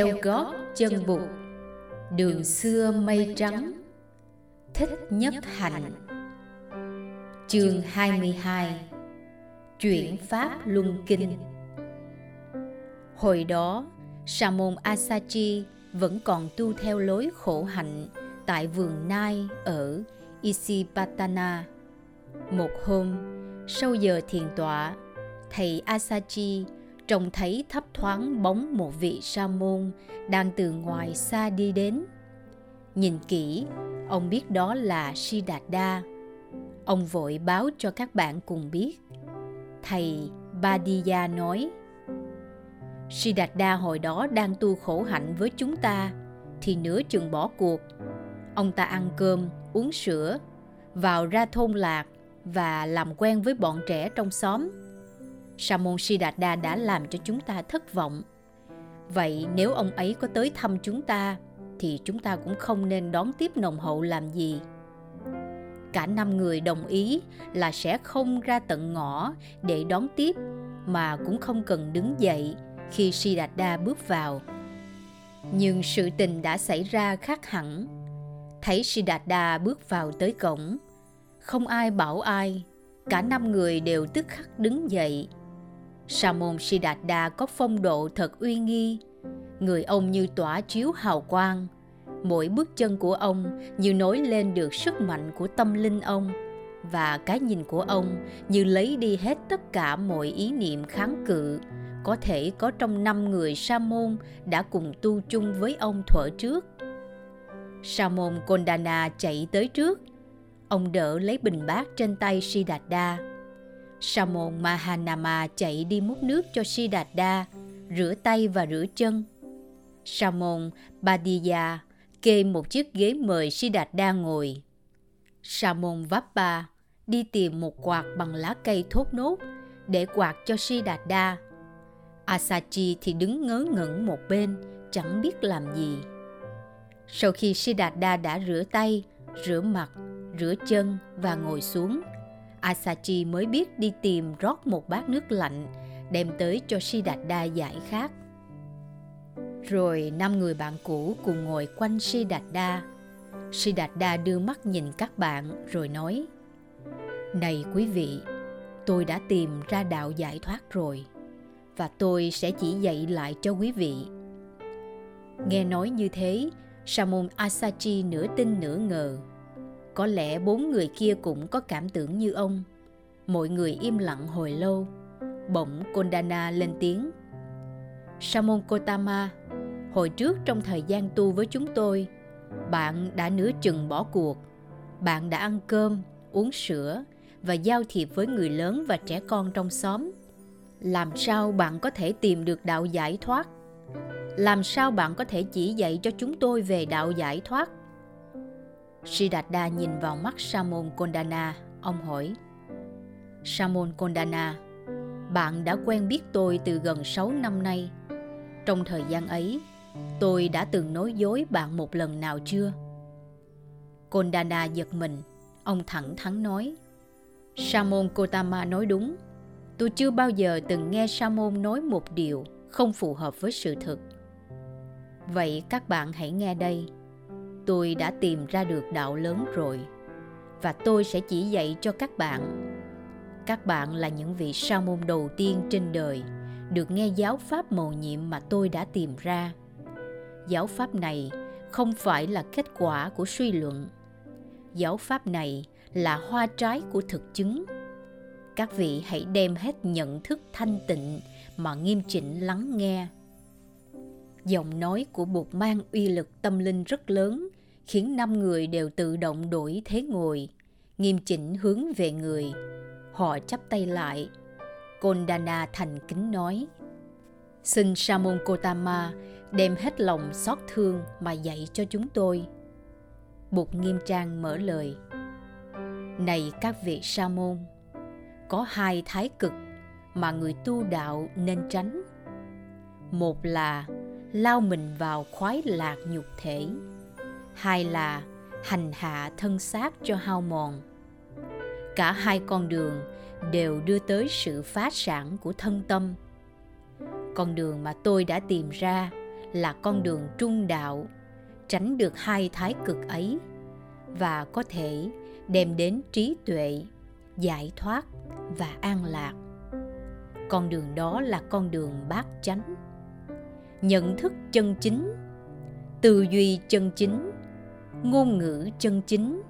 theo gót chân bụt. Đường xưa mây trắng, thích nhất hạnh. Chương 22 chuyển pháp luân kinh. Hồi đó, sa môn asachi vẫn còn tu theo lối khổ hạnh tại vườn nai ở isipatana. Một hôm, sau giờ thiền tọa, thầy asachi trông thấy thấp thoáng bóng một vị sa môn đang từ ngoài xa đi đến. Nhìn kỹ, ông biết đó là Siddhartha. Ông vội báo cho các bạn cùng biết. Thầy Badiya nói, Siddhartha hồi đó đang tu khổ hạnh với chúng ta, thì nửa chừng bỏ cuộc. Ông ta ăn cơm, uống sữa, vào ra thôn lạc và làm quen với bọn trẻ trong xóm sa môn Siddhartha đã làm cho chúng ta thất vọng. Vậy nếu ông ấy có tới thăm chúng ta, thì chúng ta cũng không nên đón tiếp nồng hậu làm gì. Cả năm người đồng ý là sẽ không ra tận ngõ để đón tiếp, mà cũng không cần đứng dậy khi Siddhartha bước vào. Nhưng sự tình đã xảy ra khác hẳn. Thấy Siddhartha bước vào tới cổng, không ai bảo ai, cả năm người đều tức khắc đứng dậy Sa môn Siddhartha có phong độ thật uy nghi, người ông như tỏa chiếu hào quang, mỗi bước chân của ông như nối lên được sức mạnh của tâm linh ông. Và cái nhìn của ông như lấy đi hết tất cả mọi ý niệm kháng cự. Có thể có trong năm người sa môn đã cùng tu chung với ông thuở trước. Sa môn Kondana chạy tới trước, ông đỡ lấy bình bát trên tay Siddhartha. Sa môn Mahanama chạy đi múc nước cho Siddhartha, rửa tay và rửa chân. Sa môn Badiya kê một chiếc ghế mời Siddhartha ngồi. Sa môn Vappa đi tìm một quạt bằng lá cây thốt nốt để quạt cho Siddhartha. Asachi thì đứng ngớ ngẩn một bên, chẳng biết làm gì. Sau khi Siddhartha đã rửa tay, rửa mặt, rửa chân và ngồi xuống, Asachi mới biết đi tìm rót một bát nước lạnh đem tới cho Siddhartha giải khát. Rồi năm người bạn cũ cùng ngồi quanh Siddhartha. Siddhartha đưa mắt nhìn các bạn rồi nói Này quý vị, tôi đã tìm ra đạo giải thoát rồi và tôi sẽ chỉ dạy lại cho quý vị. Nghe nói như thế, Sa môn Asachi nửa tin nửa ngờ có lẽ bốn người kia cũng có cảm tưởng như ông. Mọi người im lặng hồi lâu. Bỗng Kondana lên tiếng. Samon Kotama, hồi trước trong thời gian tu với chúng tôi, bạn đã nửa chừng bỏ cuộc. Bạn đã ăn cơm, uống sữa và giao thiệp với người lớn và trẻ con trong xóm. Làm sao bạn có thể tìm được đạo giải thoát? Làm sao bạn có thể chỉ dạy cho chúng tôi về đạo giải thoát? Siddhartha nhìn vào mắt Samon Kondana, ông hỏi Samon Kondana, bạn đã quen biết tôi từ gần 6 năm nay. Trong thời gian ấy, tôi đã từng nói dối bạn một lần nào chưa? Kondana giật mình, ông thẳng thắn nói Samon Kotama nói đúng. Tôi chưa bao giờ từng nghe Samon nói một điều không phù hợp với sự thực. Vậy các bạn hãy nghe đây tôi đã tìm ra được đạo lớn rồi, và tôi sẽ chỉ dạy cho các bạn. Các bạn là những vị sa môn đầu tiên trên đời được nghe giáo pháp mầu nhiệm mà tôi đã tìm ra. Giáo pháp này không phải là kết quả của suy luận. Giáo pháp này là hoa trái của thực chứng. Các vị hãy đem hết nhận thức thanh tịnh mà nghiêm chỉnh lắng nghe. Giọng nói của bụt mang uy lực tâm linh rất lớn khiến năm người đều tự động đổi thế ngồi, nghiêm chỉnh hướng về người. Họ chắp tay lại. Kondana thành kính nói, Xin Samon Kotama đem hết lòng xót thương mà dạy cho chúng tôi. Bụt Nghiêm Trang mở lời. Này các vị sa môn, có hai thái cực mà người tu đạo nên tránh. Một là lao mình vào khoái lạc nhục thể hai là hành hạ thân xác cho hao mòn. Cả hai con đường đều đưa tới sự phá sản của thân tâm. Con đường mà tôi đã tìm ra là con đường trung đạo, tránh được hai thái cực ấy và có thể đem đến trí tuệ, giải thoát và an lạc. Con đường đó là con đường bát chánh. Nhận thức chân chính, tư duy chân chính ngôn ngữ chân chính,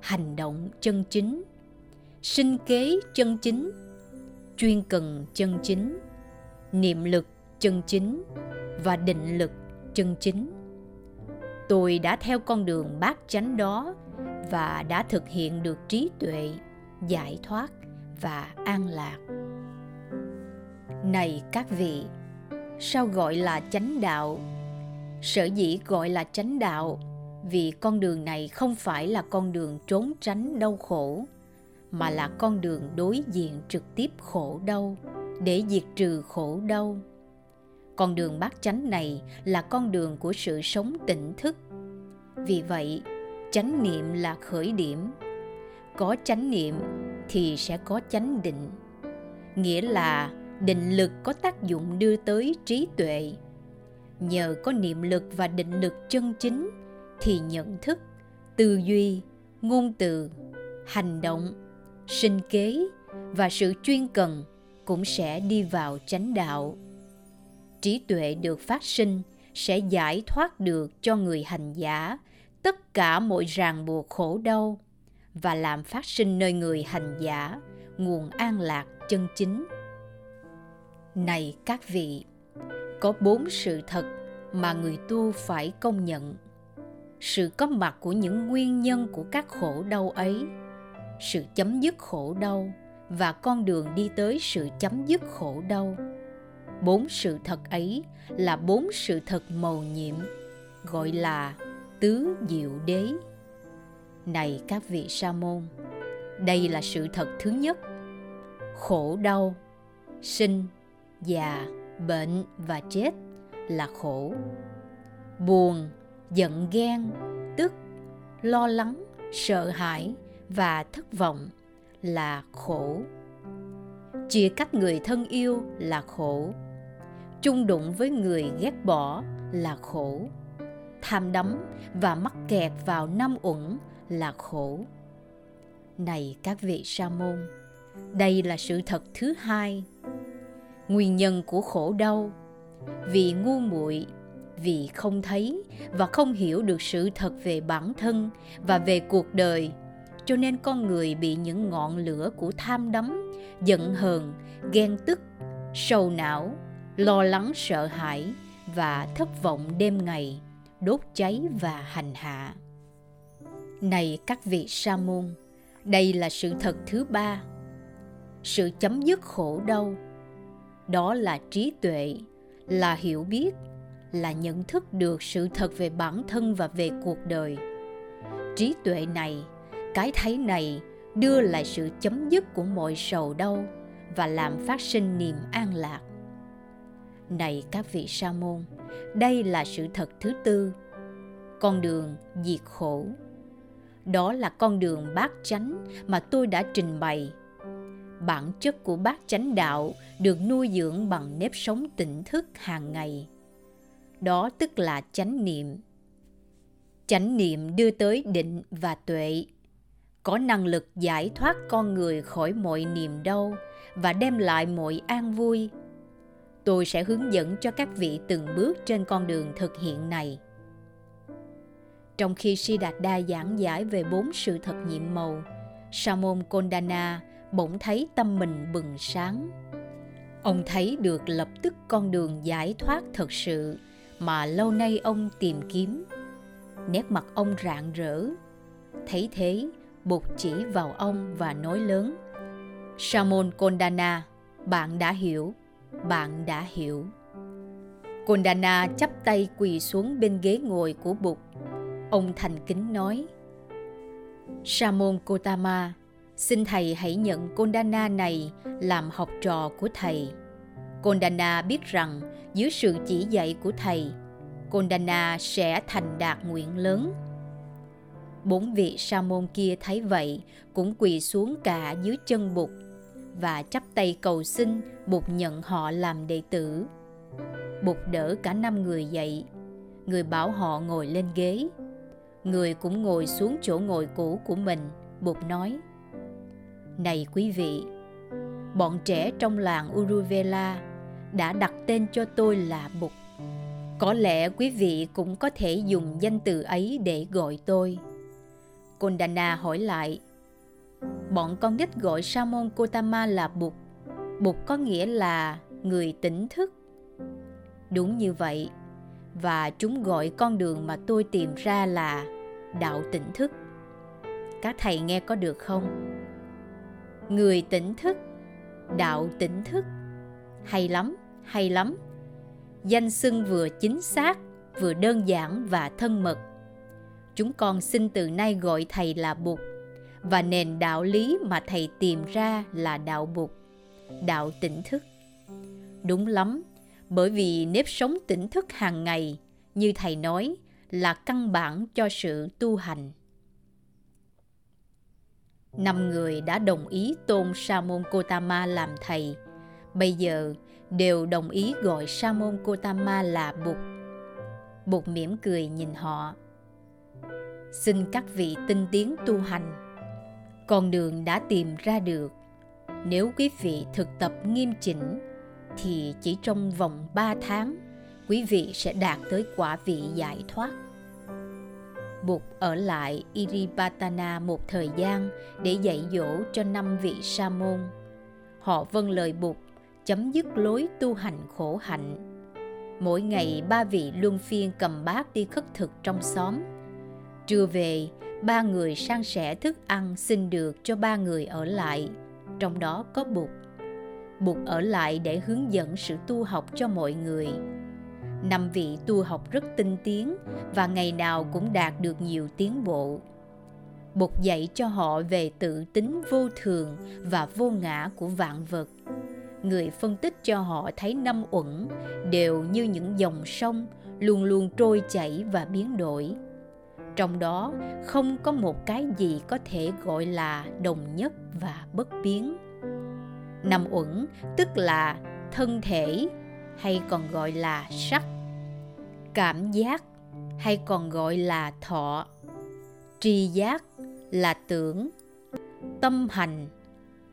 hành động chân chính, sinh kế chân chính, chuyên cần chân chính, niệm lực chân chính và định lực chân chính. Tôi đã theo con đường bát chánh đó và đã thực hiện được trí tuệ, giải thoát và an lạc. Này các vị, sao gọi là chánh đạo? Sở dĩ gọi là chánh đạo vì con đường này không phải là con đường trốn tránh đau khổ, mà là con đường đối diện trực tiếp khổ đau, để diệt trừ khổ đau. Con đường bát chánh này là con đường của sự sống tỉnh thức. Vì vậy, chánh niệm là khởi điểm. Có chánh niệm thì sẽ có chánh định. Nghĩa là định lực có tác dụng đưa tới trí tuệ. Nhờ có niệm lực và định lực chân chính thì nhận thức, tư duy, ngôn từ, hành động, sinh kế và sự chuyên cần cũng sẽ đi vào chánh đạo. Trí tuệ được phát sinh sẽ giải thoát được cho người hành giả tất cả mọi ràng buộc khổ đau và làm phát sinh nơi người hành giả nguồn an lạc chân chính. Này các vị, có bốn sự thật mà người tu phải công nhận sự có mặt của những nguyên nhân của các khổ đau ấy. Sự chấm dứt khổ đau và con đường đi tới sự chấm dứt khổ đau. Bốn sự thật ấy là bốn sự thật màu nhiệm, gọi là tứ diệu đế. Này các vị sa môn, đây là sự thật thứ nhất. Khổ đau, sinh, già, bệnh và chết là khổ. Buồn giận ghen, tức, lo lắng, sợ hãi và thất vọng là khổ. Chia cách người thân yêu là khổ. Chung đụng với người ghét bỏ là khổ. Tham đắm và mắc kẹt vào năm uẩn là khổ. Này các vị sa môn, đây là sự thật thứ hai. Nguyên nhân của khổ đau, vì ngu muội vì không thấy và không hiểu được sự thật về bản thân và về cuộc đời. Cho nên con người bị những ngọn lửa của tham đắm, giận hờn, ghen tức, sầu não, lo lắng, sợ hãi và thất vọng đêm ngày, đốt cháy và hành hạ. Này các vị sa môn, đây là sự thật thứ ba. Sự chấm dứt khổ đau, đó là trí tuệ, là hiểu biết là nhận thức được sự thật về bản thân và về cuộc đời. Trí tuệ này, cái thấy này đưa lại sự chấm dứt của mọi sầu đau và làm phát sinh niềm an lạc. Này các vị sa môn, đây là sự thật thứ tư, con đường diệt khổ. Đó là con đường bát chánh mà tôi đã trình bày. Bản chất của bát chánh đạo được nuôi dưỡng bằng nếp sống tỉnh thức hàng ngày đó tức là chánh niệm. Chánh niệm đưa tới định và tuệ. Có năng lực giải thoát con người khỏi mọi niềm đau và đem lại mọi an vui. Tôi sẽ hướng dẫn cho các vị từng bước trên con đường thực hiện này. Trong khi si đạt đa giảng giải về bốn sự thật nhiệm màu, sa môn Kondana bỗng thấy tâm mình bừng sáng. Ông thấy được lập tức con đường giải thoát thật sự mà lâu nay ông tìm kiếm. Nét mặt ông rạng rỡ. Thấy thế, Bụt chỉ vào ông và nói lớn. Samon Kondana, bạn đã hiểu, bạn đã hiểu. Kondana chắp tay quỳ xuống bên ghế ngồi của Bụt. Ông thành kính nói, Samon Kotama, xin thầy hãy nhận Kondana này làm học trò của thầy. Kondana biết rằng dưới sự chỉ dạy của thầy, Kondana sẽ thành đạt nguyện lớn. Bốn vị sa môn kia thấy vậy cũng quỳ xuống cả dưới chân Bụt và chắp tay cầu xin Bụt nhận họ làm đệ tử. Bụt đỡ cả năm người dậy. Người bảo họ ngồi lên ghế. Người cũng ngồi xuống chỗ ngồi cũ của mình. Bụt nói, Này quý vị, bọn trẻ trong làng Uruvela đã đặt tên cho tôi là Bụt. Có lẽ quý vị cũng có thể dùng danh từ ấy để gọi tôi. Kondana hỏi lại, bọn con nít gọi Samon Kotama là Bụt. Bụt có nghĩa là người tỉnh thức. Đúng như vậy, và chúng gọi con đường mà tôi tìm ra là đạo tỉnh thức. Các thầy nghe có được không? Người tỉnh thức, đạo tỉnh thức. Hay lắm, hay lắm. Danh xưng vừa chính xác, vừa đơn giản và thân mật. Chúng con xin từ nay gọi thầy là Bụt và nền đạo lý mà thầy tìm ra là đạo Bụt, đạo tỉnh thức. Đúng lắm, bởi vì nếp sống tỉnh thức hàng ngày, như thầy nói, là căn bản cho sự tu hành. Năm người đã đồng ý tôn Sa môn Kotama làm thầy. Bây giờ đều đồng ý gọi Sa môn Gotama là Bụt. Bụt mỉm cười nhìn họ. Xin các vị tinh tiến tu hành. Con đường đã tìm ra được. Nếu quý vị thực tập nghiêm chỉnh thì chỉ trong vòng 3 tháng quý vị sẽ đạt tới quả vị giải thoát. Bụt ở lại iribatana một thời gian để dạy dỗ cho năm vị sa môn. Họ vâng lời Bụt, chấm dứt lối tu hành khổ hạnh. Mỗi ngày ba vị luân phiên cầm bát đi khất thực trong xóm. Trưa về, ba người sang sẻ thức ăn xin được cho ba người ở lại, trong đó có Bụt. Bụt ở lại để hướng dẫn sự tu học cho mọi người năm vị tu học rất tinh tiến và ngày nào cũng đạt được nhiều tiến bộ Bụt dạy cho họ về tự tính vô thường và vô ngã của vạn vật người phân tích cho họ thấy năm uẩn đều như những dòng sông luôn luôn trôi chảy và biến đổi. Trong đó, không có một cái gì có thể gọi là đồng nhất và bất biến. Năm uẩn tức là thân thể hay còn gọi là sắc, cảm giác hay còn gọi là thọ, tri giác là tưởng, tâm hành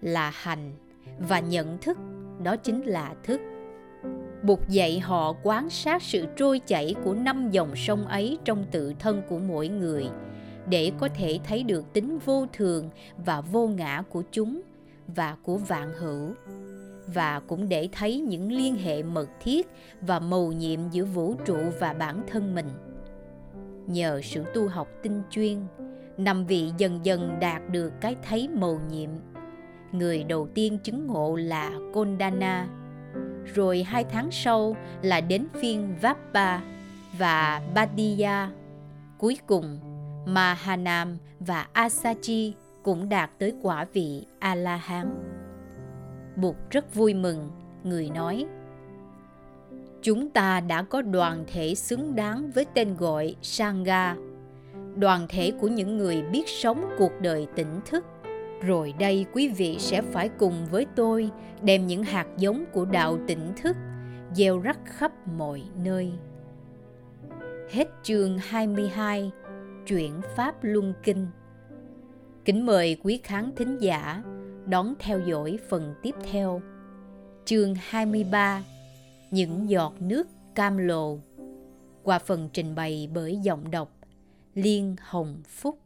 là hành và nhận thức đó chính là thức Bụt dạy họ quán sát sự trôi chảy của năm dòng sông ấy trong tự thân của mỗi người để có thể thấy được tính vô thường và vô ngã của chúng và của vạn hữu và cũng để thấy những liên hệ mật thiết và mầu nhiệm giữa vũ trụ và bản thân mình. Nhờ sự tu học tinh chuyên, năm vị dần dần đạt được cái thấy mầu nhiệm. Người đầu tiên chứng ngộ là Kondana, rồi hai tháng sau là đến phiên Vappa và Badiya. Cuối cùng, Mahanam và Asachi cũng đạt tới quả vị A-la-hán. Bụt rất vui mừng, người nói Chúng ta đã có đoàn thể xứng đáng với tên gọi Sangha, đoàn thể của những người biết sống cuộc đời tỉnh thức. Rồi đây quý vị sẽ phải cùng với tôi đem những hạt giống của đạo tỉnh thức gieo rắc khắp mọi nơi. Hết chương 22, Chuyển Pháp Luân Kinh. Kính mời quý khán thính giả đón theo dõi phần tiếp theo. Chương 23 Những giọt nước cam lồ qua phần trình bày bởi giọng đọc Liên Hồng Phúc